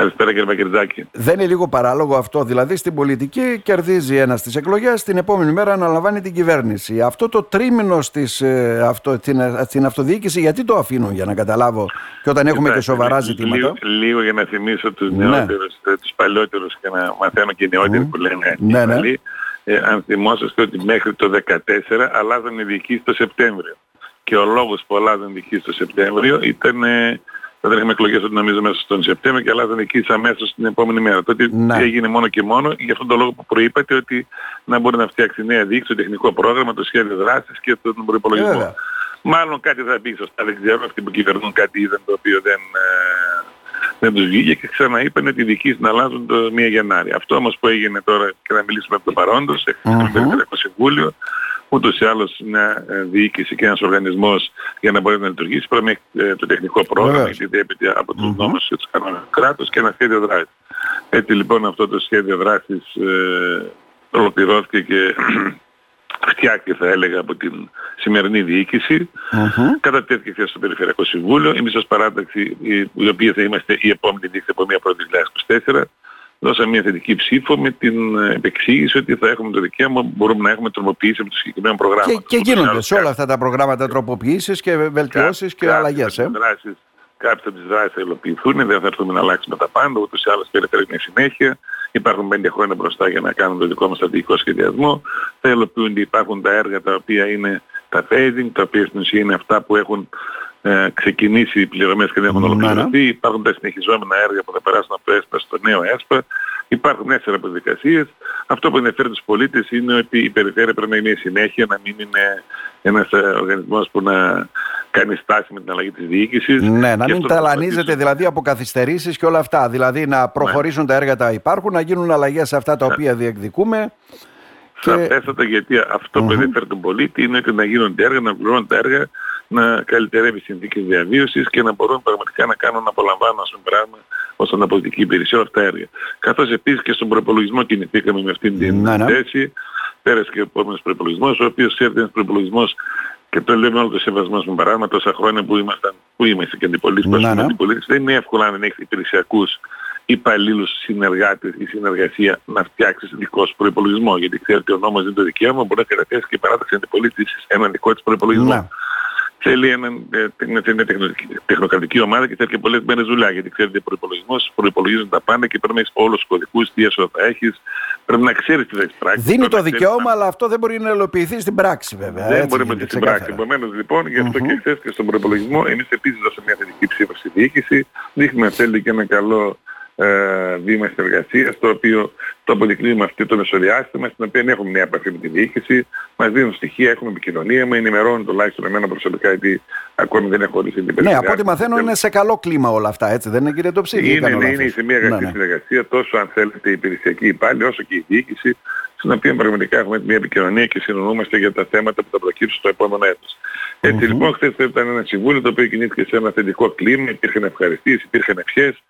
Καλησπέρα κύριε Μακερδάκη. Δεν είναι λίγο παράλογο αυτό. Δηλαδή στην πολιτική κερδίζει ένας τις εκλογές, την επόμενη μέρα αναλαμβάνει την κυβέρνηση. Αυτό το τρίμηνο στις, ε, αυτο, την, στην αυτοδιοίκηση, γιατί το αφήνουν για να καταλάβω και όταν έχουμε και σοβαρά ζητήματα; Λίγο, λίγο για να θυμίσω τους ναι. νεότερους, ε, τους παλιότερου και να μαθαίνω και οι νεότεροι mm. που λένε. Ναι, ναι. Ε, αν θυμόσαστε ότι μέχρι το 2014 αλλάζαν οι διοικήσεις το Σεπτέμβριο. Και ο λόγος που αλλάζαν οι διοικήσεις το Σεπτέμβριο ήταν ε, δεν είχαμε εκλογές ότι νομίζω μέσα στον Σεπτέμβριο και αλλάζαν εκεί αμέσως την επόμενη μέρα. Τότε ναι. έγινε μόνο και μόνο για αυτόν τον λόγο που προείπατε ότι να μπορεί να φτιάξει νέα δίκτυο, το τεχνικό πρόγραμμα, το σχέδιο δράσης και τον προϋπολογισμό. Μάλλον κάτι θα πει σωστά, δεν ξέρω, αυτοί που κυβερνούν κάτι είδαν το οποίο δεν, ε, δεν τους βγήκε και ξαναείπαν ότι οι δικοί να αλλάζουν το 1 Γενάρη. Αυτό όμως που έγινε τώρα και να μιλήσουμε από το παρόντος, mm-hmm. το Συμβούλιο, ούτως ή άλλως μια ε, διοίκηση και ένας οργανισμός για να μπορεί να λειτουργήσει πρέπει να έχει ε, το τεχνικό πρόγραμμα γιατί διέπεται από τους mm-hmm. νόμους και τους κανόνες του κράτους και ένα σχέδιο δράσης. Έτσι λοιπόν αυτό το σχέδιο δράσης ε, ολοκληρώθηκε και φτιάχτηκε θα έλεγα από την σημερινή διοίκηση. Mm-hmm. Κατατέθηκε χθες στο Περιφερειακό Συμβούλιο. Εμείς ως παράταξη, η οποία θα είμαστε η επόμενη διοίκηση από 1 2024, δώσαμε μια θετική ψήφο με την επεξήγηση ότι θα έχουμε το δικαίωμα, μπορούμε να έχουμε τροποποιήσει με το συγκεκριμένο πρόγραμμα. Και, και γίνονται σε όλα αυτά τα προγράμματα τροποποιήσεις και βελτιώσεις και αλλαγές. Ε. Κάποιες από τις δράσεις θα υλοποιηθούν, δεν θα έρθουμε να αλλάξουμε τα πάντα, ούτως ή άλλως περιφέρει μια συνέχεια. Υπάρχουν πέντε χρόνια μπροστά για να κάνουμε το δικό μας στρατηγικό σχεδιασμό. Θα υλοποιούνται, υπάρχουν τα έργα τα οποία είναι τα phasing, τα οποία στην ουσία είναι αυτά που έχουν ε, ξεκινήσει οι πληρωμές και δεν έχουν ολοκληρωθεί. Υπάρχουν τα συνεχιζόμενα έργα που θα περάσουν από το ΕΣΠΑ στο νέο ΕΣΠΑ. Υπάρχουν τέσσερα διαδικασίες. Αυτό που ενδιαφέρει τους πολίτες είναι ότι η περιφέρεια πρέπει να είναι συνέχεια, να μην είναι ένας ε, οργανισμός που να κάνει στάση με την αλλαγή της διοίκησης. Ναι, να μην ταλανίζεται δηλαδή από καθυστερήσεις και όλα αυτά. Δηλαδή να προχωρήσουν ναι. τα έργα τα υπάρχουν, να γίνουν αλλαγές σε αυτά τα ναι. οποία διεκδικούμε. Σαφέστατα και... γιατί αυτό που ενδιαφέρει τον πολίτη είναι ότι να γίνονται έργα, να πληρώνουν τα έργα να καλυτερεύει συνθήκες διαβίωσης και να μπορούν πραγματικά να κάνουν να απολαμβάνουν ας πούμε πράγμα ως αναπολιτική υπηρεσία όλα αυτά τα έργα. Καθώς επίσης και στον προπολογισμό κινηθήκαμε με αυτήν την ναι, ναι. θέση. Πέρασε και ο επόμενος προπολογισμός, ο οποίος έρθει ένας προπολογισμός και το λέμε όλο το σεβασμό με παράδειγμα τόσα χρόνια που ήμασταν, που είμαστε και αντιπολίτες, ναι, ναι. δεν είναι εύκολο αν έχεις υπηρεσιακούς υπαλλήλους συνεργάτες ή συνεργασία να φτιάξεις δικό σου προϋπολογισμό. Γιατί ξέρετε ότι ο νόμος είναι το δικαίωμα, μπορεί να καταθέσει και παράταξη αντιπολίτησης έναν δικό της προϋπολογισμό. Ναι θέλει έναν, ε, μια τεχνοκρατική ομάδα και θέλει και πολλές μέρες δουλειά. Γιατί ξέρετε, προϋπολογισμός προϋπολογίζουν τα πάντα και πρέπει να έχεις όλους τους κωδικούς, τι έσοδα θα έχεις. Πρέπει να ξέρεις τι θα έχεις πράξει. Δίνει το δικαίωμα, να... αλλά αυτό δεν μπορεί να υλοποιηθεί στην πράξη βέβαια. Δεν μπορεί να στην πράξη. Επομένως λοιπόν, γι' αυτό mm-hmm. και χθες και στον προϋπολογισμό, εμείς επίσης δώσαμε μια θετική ψήφα στη διοίκηση. Δείχνουμε να θέλει και ένα καλό ε, βήμα εργασίας, το οποίο το αποδεικνύουμε αυτό το μεσοδιάστημα, στην οποία έχουμε μια επαφή με τη διοίκηση, μας δίνουν στοιχεία, έχουμε επικοινωνία, με ενημερώνουν τουλάχιστον εμένα προσωπικά, γιατί ακόμη δεν έχω ορίσει την Ναι, από ό,τι μαθαίνω είναι σε καλό κλίμα όλα αυτά, έτσι δεν είναι κύριε Τοψίδη. Είναι, ναι, είναι σε μια ναι, αγαστή ναι, συνεργασία, τόσο αν θέλετε η υπηρεσιακή υπάλληλη, όσο και η διοίκηση, στην οποία πραγματικά έχουμε μια επικοινωνία και συνονούμαστε για τα θέματα που θα προκύψουν στο επόμενο έτος. Έτσι mm-hmm. λοιπόν χθες ήταν ένα συμβούλιο το οποίο κινήθηκε σε ένα θετικό κλίμα, υπήρχαν ευχαριστήσεις, υπήρχαν ευχές,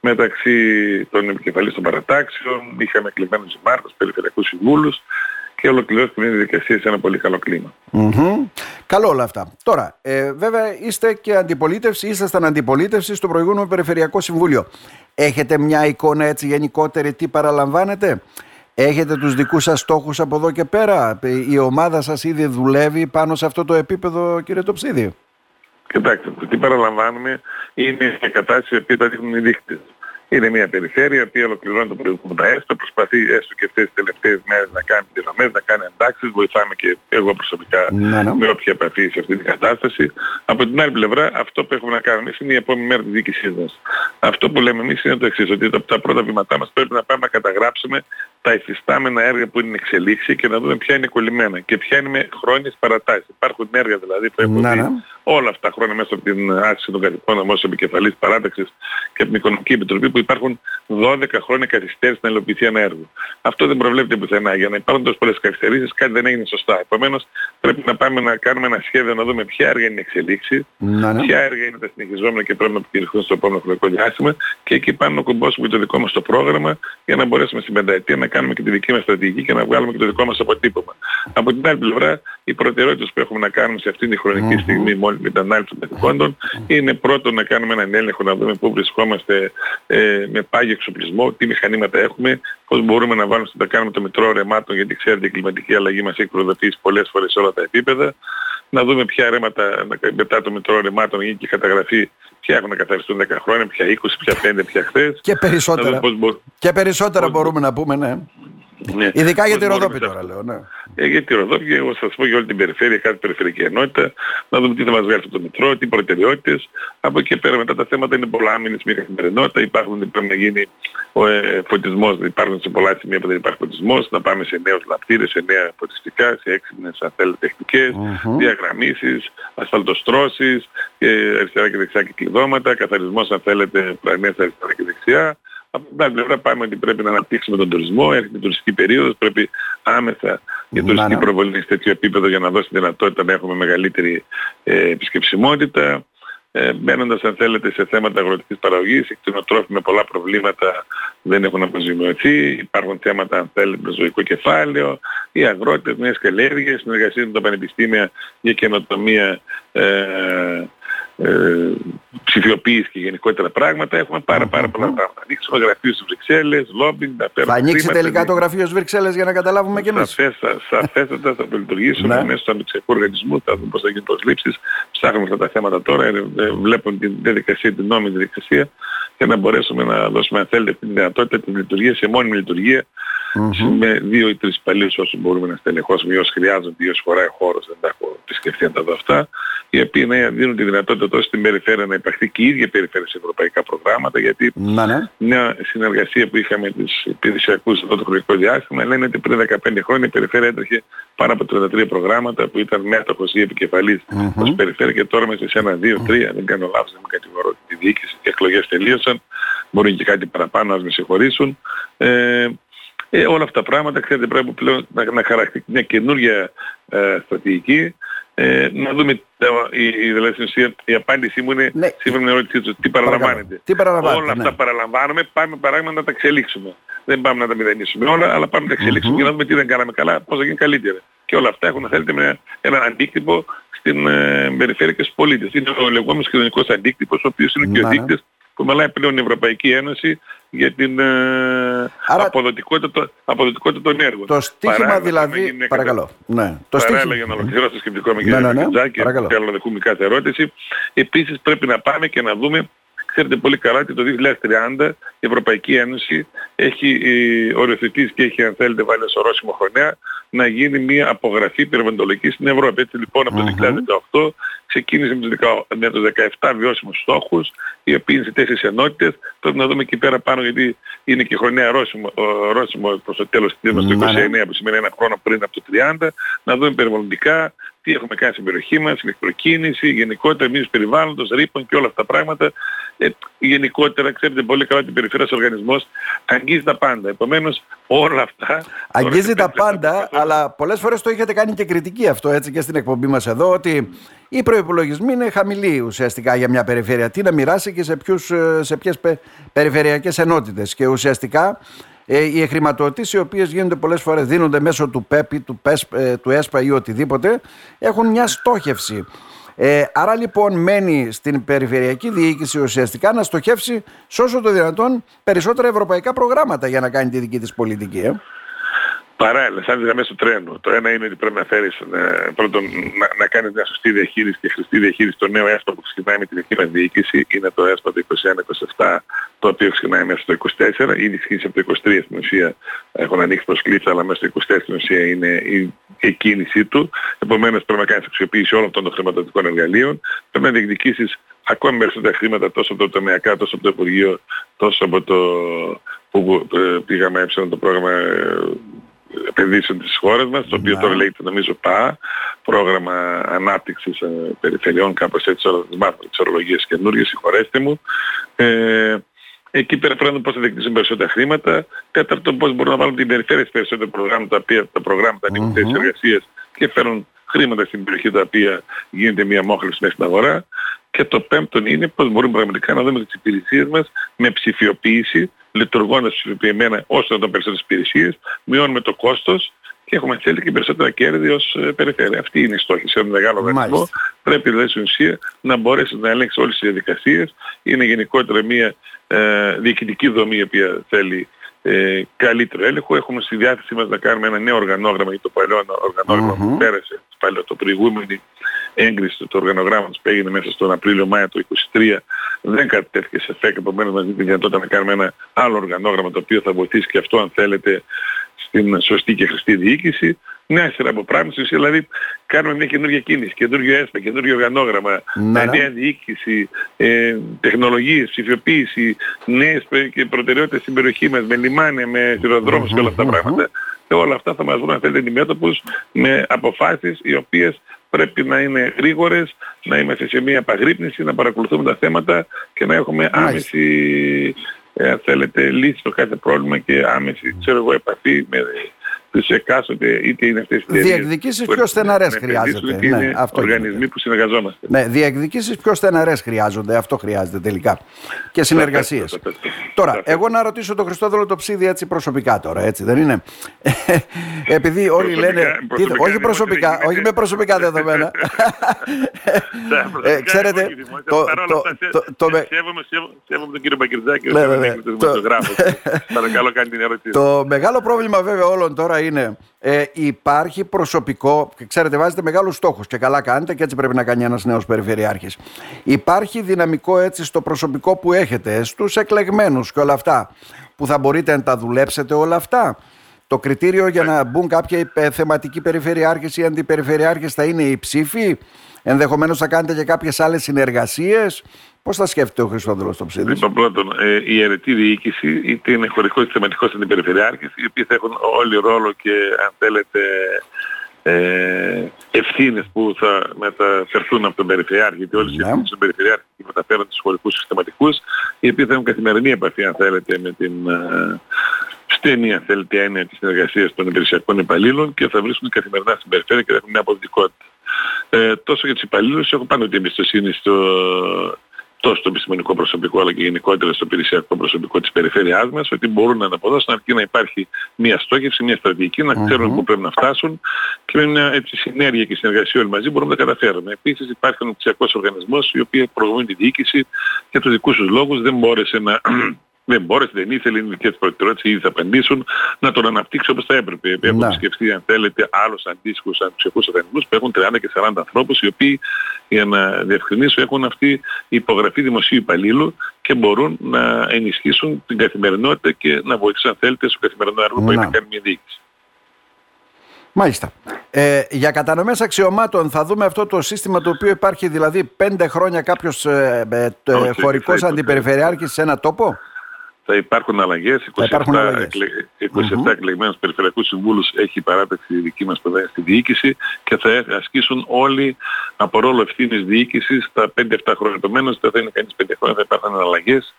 μεταξύ των επικεφαλής των παρατάξεων, είχαμε κλειμένους δημάρχους, περιφερειακούς συμβούλους και ολοκληρώθηκε μια διαδικασία σε ένα πολύ καλό κλίμα. Καλό όλα αυτά. Τώρα, ε, βέβαια είστε και αντιπολίτευση, ήσασταν αντιπολίτευση στο προηγούμενο Περιφερειακό Συμβούλιο. Έχετε μια εικόνα έτσι γενικότερη τι παραλαμβάνετε; Έχετε τους δικούς σας στόχους από εδώ και πέρα; Η ομάδα σας ήδη δουλεύει πάνω σε αυτό το επίπεδο κύριε Τοψίδη; Κοιτάξτε, το τι παραλαμβάνουμε είναι μια κατάσταση που τα δείχνουν οι δείκτες. Είναι μια περιφέρεια που ολοκληρώνει το προηγούμενο τα έστω, προσπαθεί έστω και αυτές τις τελευταίες μέρες να κάνει πληρωμές, να κάνει εντάξεις, βοηθάμε και εγώ προσωπικά ναι, ναι. με όποια επαφή σε αυτή την κατάσταση. Από την άλλη πλευρά αυτό που έχουμε να κάνουμε εμείς είναι η επόμενη μέρα της διοίκησής μας. Αυτό που λέμε εμείς είναι το εξής, ότι από τα πρώτα βήματά μας πρέπει να πάμε να καταγράψουμε τα υφιστάμενα έργα που είναι εξελίξει και να δούμε ποια είναι κολλημένα και ποια είναι με χρόνιες παρατάσεις. Υπάρχουν έργα δηλαδή που έχουν ναι, όλα αυτά τα χρόνια μέσα από την άσκηση των κατοικών ως επικεφαλής παράταξης και από την Οικονομική Επιτροπή που υπάρχουν 12 χρόνια καθυστέρηση να υλοποιηθεί ένα έργο. Αυτό δεν προβλέπεται πουθενά. Για να υπάρχουν τόσο πολλές καθυστερήσεις κάτι δεν έγινε σωστά. Επομένως πρέπει να πάμε να κάνουμε ένα σχέδιο να δούμε ποια έργα είναι εξελίξη, να, ναι. ποια έργα είναι τα συνεχιζόμενα και πρέπει να επικυριχθούν στο επόμενο χρονικό διάστημα και εκεί πάνω να κουμπώσουμε το δικό μας το πρόγραμμα για να μπορέσουμε στην πενταετία να κάνουμε και τη δική μας στρατηγική και να βγάλουμε και το δικό μας αποτύπωμα. Από την άλλη πλευρά οι προτεραιότητες που έχουμε να κάνουμε σε αυτή τη χρονική mm-hmm. στιγμή μόλις με την ανάλυση των καθηκόντων είναι πρώτον να κάνουμε έναν έλεγχο να δούμε πού βρισκόμαστε ε, με πάγιο εξοπλισμό, τι μηχανήματα έχουμε, πώς μπορούμε να βάλουμε να κάνουμε το μητρό ρεμάτων γιατί ξέρετε η κλιματική αλλαγή μας έχει προδοτήσει πολλές φορές σε όλα τα επίπεδα. Να δούμε ποια ρέματα μετά το μητρό ρεμάτων γίνει και καταγραφή ποια έχουν καθαριστούν 10 χρόνια, ποια 20, ποια 5, ποια χθες. Και περισσότερα, και περισσότερα μπορούμε να πούμε, ναι. Ναι. Ειδικά για τη Ροδόπη τώρα λέω, ναι. Ε, για τη Ροδόπη, εγώ θα σας πω για όλη την περιφέρεια, κάθε περιφερειακή ενότητα, να δούμε τι θα μας βγάλει αυτό το Μητρό, τι προτεραιότητες. Από εκεί πέρα μετά τα θέματα είναι πολλά άμυνες, μια καθημερινότητα, υπάρχουν, πρέπει να γίνει ο ε, φωτισμός, υπάρχουν σε πολλά σημεία που δεν υπάρχει φωτισμός, να πάμε σε νέους λαπτήρες, σε νέα φωτιστικά, σε έξυπνες αν θέλετε τεχνικές, mm-hmm. διαγραμμίσεις, ασφαλτοστρώσεις, ε, αριστερά και δεξιά κυκλειδώματα, καθαρισμός αν θέλετε πλανές αριστερά και δεξιά, από την άλλη πλευρά πάμε ότι πρέπει να αναπτύξουμε τον τουρισμό, έρχεται η τουριστική περίοδος, πρέπει άμεσα η τουριστική προβολή σε τέτοιο επίπεδο για να δώσει δυνατότητα να έχουμε μεγαλύτερη ε, επισκεψιμότητα. Ε, μπαίνοντας αν θέλετε σε θέματα αγροτικής παραγωγής, οι κτηνοτρόφοι με πολλά προβλήματα δεν έχουν αποζημιωθεί, υπάρχουν θέματα αν θέλετε με ζωικό κεφάλαιο, οι αγρότες, νέες καλλιέργειες, συνεργασία με τα πανεπιστήμια για καινοτομία ε, ε, ψηφιοποίηση και γενικότερα πράγματα. Έχουμε πάρα, πάρα πολλά πράγματα. Ανοίξουμε γραφείο στις Βρυξέλλες, λόμπινγκ, να Θα ανοίξει τελικά το γραφείο στις Βρυξέλλες για να καταλάβουμε και εμείς. Σαφέστατα θα το λειτουργήσουμε ναι. μέσω του αντιξιακού οργανισμού, θα δούμε πώς θα γίνουν προσλήψεις. Ψάχνουμε αυτά τα θέματα τώρα, ε, ε, βλέπουμε την διαδικασία, την νόμιμη διαδικασία για να μπορέσουμε να δώσουμε αν θέλετε την δυνατότητα την λειτουργία σε μόνιμη λειτουργία mm-hmm. με δύο ή τρεις υπαλλήλους όσο μπορούμε να στελεχώσουμε ή όσο χρειάζονται ή όσο χωράει ο χώρος, δεν τα έχω επισκεφθεί να τα δω αυτά, οι οποίοι ναι, δίνουν τη δυνατότητα τόσο στην περιφέρεια να υπαρχθεί και η ίδια περιφέρεια σε ευρωπαϊκά προγράμματα, γιατί να, ναι. μια συνεργασία που είχαμε με τους υπηρεσιακούς αυτό το χρονικό διάστημα λένε ότι πριν 15 χρόνια η περιφέρεια έτρεχε πάνω από 33 προγράμματα που ήταν μέτοχος ή επικεφαλής mm-hmm. ως περιφέρεια και τώρα μέσα σε ένα, δύο, τρία, δεν κάνω λάθος, δεν με κατηγορώ τη διοίκηση, οι εκλογές τελείωσαν, μπορεί και κάτι παραπάνω, ας με συγχωρήσουν. Ε, ε, όλα αυτά τα πράγματα ξέρετε πρέπει πλέον να, να χαρακτηριστεί μια καινούργια ε, στρατηγική ε, να δούμε η, η, δηλαδή, η απάντησή μου είναι ναι. σύμφωνα με την ερώτησή τους τι παραλαμβάνεται. Τι παραλαμβάνεται όλα αυτά ναι. παραλαμβάνουμε, πάμε παράδειγμα να τα εξελίξουμε. Δεν πάμε να τα μηδενίσουμε όλα, αλλά πάμε να τα εξελίξουμε mm-hmm. για να δούμε τι δεν κάναμε καλά, πώς θα γίνει καλύτερα. Και όλα αυτά έχουν, θέλετε, με έναν αντίκτυπο στην ε, περιφέρεια και στους πολίτες. Είναι ο λεγόμενος κοινωνικός αντίκτυπος, ο οποίος είναι και ο δείκτης που μιλάει πλέον η Ευρωπαϊκή Ένωση για την ε, Άρα, αποδοτικότητα, αποδοτικότητα των έργων. Το στίχημα δηλαδή, παρακαλώ. Ναι. Το στίχημα... για να ολοκληρώσω το σκεπτικό με κύριε ναι, ναι, ναι. και θέλω να δεχούμε κάθε ερώτηση. Επίσης πρέπει να πάμε και να δούμε Ξέρετε πολύ καλά ότι το 2030 η Ευρωπαϊκή Ένωση έχει ε, οριοθετήσει και έχει αν θέλετε βάλει ως ορόσημο χρονιά να γίνει μια απογραφή περιβαλλοντολογική στην Ευρώπη. Έτσι λοιπόν από το 2018 ξεκίνησε με τους 17 βιώσιμους στόχους, οι οποίοι είναι σε τέσσερις ενότητες. Πρέπει να δούμε εκεί πέρα πάνω γιατί είναι και χρονιά ορόσημο, ορόσημο προς το τέλος της μας το 29 ναι, ναι. που σημαίνει ένα χρόνο πριν από το 30. Να δούμε περιβαλλοντικά τι έχουμε κάνει στην περιοχή μας, ηλεκτροκίνηση, γενικότερα εμείς περιβάλλοντος, ρήπων και όλα αυτά τα πράγματα. Ε, γενικότερα, ξέρετε πολύ καλά ότι η περιφέρειας οργανισμός αγγίζει τα πάντα. Επομένως όλα αυτά... Αγγίζει τα πάντα, αλλά πολλές φορές το είχατε κάνει και κριτική αυτό έτσι και στην εκπομπή μας εδώ, ότι οι προϋπολογισμοί είναι χαμηλοί ουσιαστικά για μια περιφέρεια. Τι να μοιράσει και σε, ποιους, ε, σε ποιες περιφερειακές ενότητες. Και ουσιαστικά ε, οι χρηματοδοτήσεις οι οποίες γίνονται πολλές φορές δίνονται μέσω του ΠΕΠ του, ΠΕΣ, ε, του ΕΣΠΑ ή οτιδήποτε έχουν μια στόχευση. Ε, άρα λοιπόν μένει στην περιφερειακή διοίκηση ουσιαστικά να στοχεύσει σε όσο το δυνατόν περισσότερα ευρωπαϊκά προγράμματα για να κάνει τη δική της πολιτική. Ε παράλληλα, σαν γραμμές του τρένου. Το ένα είναι ότι πρέπει να φέρεις ε, πρώτον να, να κάνεις μια σωστή διαχείριση και χρηστή διαχείριση. Το νέο ΕΣΠΑ που ξεκινάει με την δική μας διοίκηση είναι το ΕΣΠΑ το 21-27, το οποίο ξεκινάει μέσα στο 24. Ήδη ξεκίνησε από το 23 στην ουσία. Έχουν ανοίξει προσκλήσεις, αλλά μέσα στο 24 στην ουσία είναι η, η κίνησή του. Επομένως πρέπει να κάνεις αξιοποίηση όλων των χρηματοδοτικών εργαλείων. Πρέπει να διεκδικήσεις ακόμη περισσότερα χρήματα τόσο από το τομεακά, τόσο από το Υπουργείο, τόσο από το που ε, πήγαμε έψανα το πρόγραμμα ε, επενδύσεων της χώρας μας, το οποίο τώρα λέγεται νομίζω ΠΑ, πρόγραμμα ανάπτυξης ε, περιφερειών, κάπως έτσι, μάθω τις ορολογίες καινούργιες, συγχωρέστε μου. Ε, Εκεί πέρα πρέπει να πώς θα διεκδικήσουν περισσότερα χρήματα. Τέταρτον, πώς μπορούν να βάλουν την περιφέρεια σε περισσότερα προγράμματα, τα, οποία, τα προγράμματα ανοίγουν θέσεις εργασίας και φέρουν χρήματα στην περιοχή τα οποία γίνεται μια μόχλευση μέσα στην αγορά. Και το πέμπτον είναι πώς μπορούμε πραγματικά να δούμε τις υπηρεσίες μας με ψηφιοποίηση, λειτουργώντας ψηφιοποιημένα όσο να το περισσότερες υπηρεσίες, μειώνουμε το κόστος και έχουμε θέλει και περισσότερα κέρδη ως ε, περιφέρεια. Αυτή είναι η στόχη σε ένα μεγάλο οργανισμό. Πρέπει δηλαδή στην ουσία να μπορέσει να ελέγξει όλες τις διαδικασίες. Είναι γενικότερα μια ε, διοικητική δομή η οποία θέλει ε, καλύτερο έλεγχο. Έχουμε στη διάθεσή μας να κάνουμε ένα νέο οργανόγραμμα για το παλαιό οργανόγραμμα mm-hmm. που πέρασε το, το προηγούμενη έγκριση του οργανογράμματος που έγινε μέσα στον Απρίλιο-Μάιο του 2023 δεν κατέθηκε σε ΦΕΚ, επομένως μας δίνει τη δυνατότητα να κάνουμε ένα άλλο οργανόγραμμα το οποίο θα βοηθήσει και αυτό αν θέλετε στην σωστή και χρηστή διοίκηση. Νέα σειρά από πράγματα, δηλαδή κάνουμε μια καινούργια κίνηση, καινούργιο έσπα, καινούργιο οργανόγραμμα, ναι, ναι. νέα διοίκηση, ε, τεχνολογίες, ψηφιοποίηση, νέες και προτεραιότητες στην περιοχή μας, με λιμάνια, με σειροδρόμους και όλα αυτά τα πράγματα. Και όλα αυτά θα μας βρουν αν θέλετε αντιμέτωπους με αποφάσεις οι οποίες πρέπει να είναι γρήγορες, να είμαστε σε μια επαγρύπνηση, να παρακολουθούμε τα θέματα και να έχουμε άμεση ε, θέλετε λύση στο κάθε πρόβλημα και άμεση ξέρω εγώ επαφή με τους εκάστοτε είτε είναι αυτές οι Διεκδικήσεις πιο στεναρές χρειάζεται. Είτε ναι, είναι αυτό οργανισμοί που συνεργαζόμαστε. Ναι, διεκδικήσεις πιο στεναρές χρειάζονται. Αυτό χρειάζεται τελικά. Και συνεργασίες. Τώρα, εγώ να ρωτήσω τον Χριστόδουλο το ψίδι έτσι προσωπικά τώρα, έτσι δεν είναι; Επειδή όλοι λένε... όχι προσωπικά, όχι με προσωπικά δεδομένα. ε, ξέρετε, το, το, το, το, Σέβομαι τον κύριο Μπακυρτζάκη, ναι, ναι, ναι. το Παρακαλώ κάνει την ερώτηση. Το μεγάλο πρόβλημα βέβαια όλων τώρα είναι ε, υπάρχει προσωπικό, ξέρετε βάζετε μεγάλους στόχους και καλά κάνετε και έτσι πρέπει να κάνει ένας νέος περιφερειάρχης. Υπάρχει δυναμικό έτσι στο προσωπικό που έχετε, στους εκλεγμένους και όλα αυτά, που θα μπορείτε να τα δουλέψετε όλα αυτά. Το κριτήριο για να μπουν κάποια θεματικοί περιφερειάρχες ή αντιπεριφερειάρχες θα είναι οι ψήφοι. Ενδεχομένως θα κάνετε και κάποιες άλλες συνεργασίες. Πώς θα σκέφτεται ο Χριστόδουλο το ψήφισμα; Λοιπόν, πρώτον, ε, η αιρετή διοίκηση, είτε είναι χωρικό είτε θεματικός είτε περιφερειάρχη, οι οποίοι θα έχουν όλοι ρόλο και αν θέλετε ε, ευθύνες που θα μεταφερθούν από τον Περιφερειάρχη, γιατί όλες οι ναι. ευθύνες τους Περιφερειάρχη μεταφέρουν στους χωρικούς συστηματικούς, οι οποίοι θα έχουν καθημερινή επαφή, αν θέλετε, με την ε, στενή, αν θέλετε, έννοια της συνεργασίας των υπηρεσιακών υπαλλήλων και θα βρίσκουν καθημερινά στην περιφέρεια και θα έχουν μια αποδοτικότητα. Ε, τόσο για τους υπαλλήλους έχω πάντοτε εμπιστοσύνη στο, τόσο στο επιστημονικό προσωπικό αλλά και γενικότερα στο υπηρεσιακό προσωπικό της περιφέρειάς μας ότι μπορούν να αναποδώσουν αρκεί να υπάρχει μια στόχευση, μια στρατηγική, να ξέρουν πού πρέπει να φτάσουν και με μια έτσι, συνέργεια και συνεργασία όλοι μαζί μπορούμε να τα καταφέρουμε. Επίσης υπάρχει ένα ψηφιακός οργανισμός οι οποίοι προβούν τη διοίκηση για τους δικούς τους λόγους δεν μπόρεσε να δεν μπόρεσε, δεν ήθελε, είναι δικές προτεραιότητες, ήδη θα απαντήσουν, να τον αναπτύξει όπως θα έπρεπε. Έχουν ναι. σκεφτεί, αν θέλετε, άλλους αντίστοιχους αναψυχούς οργανισμούς που έχουν 30 και 40 ανθρώπους, οι οποίοι, για να διευκρινίσω, έχουν αυτή η υπογραφή δημοσίου υπαλλήλου και μπορούν να ενισχύσουν την καθημερινότητα και να βοηθήσουν, αν θέλετε, στο καθημερινό έργο που έχει να κάνει μια διοίκηση. Μάλιστα. Ε, για κατανομές αξιωμάτων θα δούμε αυτό το σύστημα το οποίο υπάρχει δηλαδή πέντε χρόνια κάποιος ε, ε, ε χωρικός αντιπεριφερειάρχης σε ένα τόπο; Θα υπάρχουν αλλαγές. 27, υπάρχουν αλλαγές. 27 mm-hmm. εκλεγμένους περιφερειακούς συμβούλους έχει η παράταξη δική μας παιδεία στη διοίκηση και θα ασκήσουν όλοι από ρόλο ευθύνης διοίκησης τα 5-7 χρόνια. Επομένως δεν θα είναι κανείς 5 χρόνια, θα υπάρχουν αλλαγές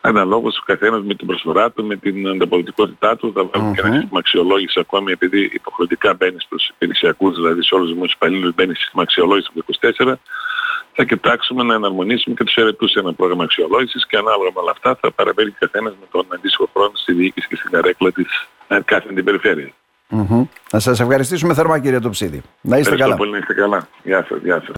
αναλόγως ο καθένας με την προσφορά του, με την ανταποδοτικότητά του, θα βάλουμε mm-hmm. και ένα σύστημα αξιολόγησης ακόμη επειδή υποχρεωτικά μπαίνει στους υπηρεσιακούς, δηλαδή σε όλους τους υπαλλήλους μπαίνει σύστημα αξιολόγησης από 24 θα κοιτάξουμε να εναρμονίσουμε και τους αιρετούς σε ένα πρόγραμμα αξιολόγησης και ανάλογα με όλα αυτά θα παραβαίνει καθένας με τον αντίστοιχο χρόνο στη διοίκηση και στην καρέκλα της ε, κάθε αντιπεριφέρειας. Mm-hmm. Να σας ευχαριστήσουμε θερμά κύριε Τοψίδη. Να είστε καλά. πολύ, να είστε καλά. Γεια σας, γεια σας.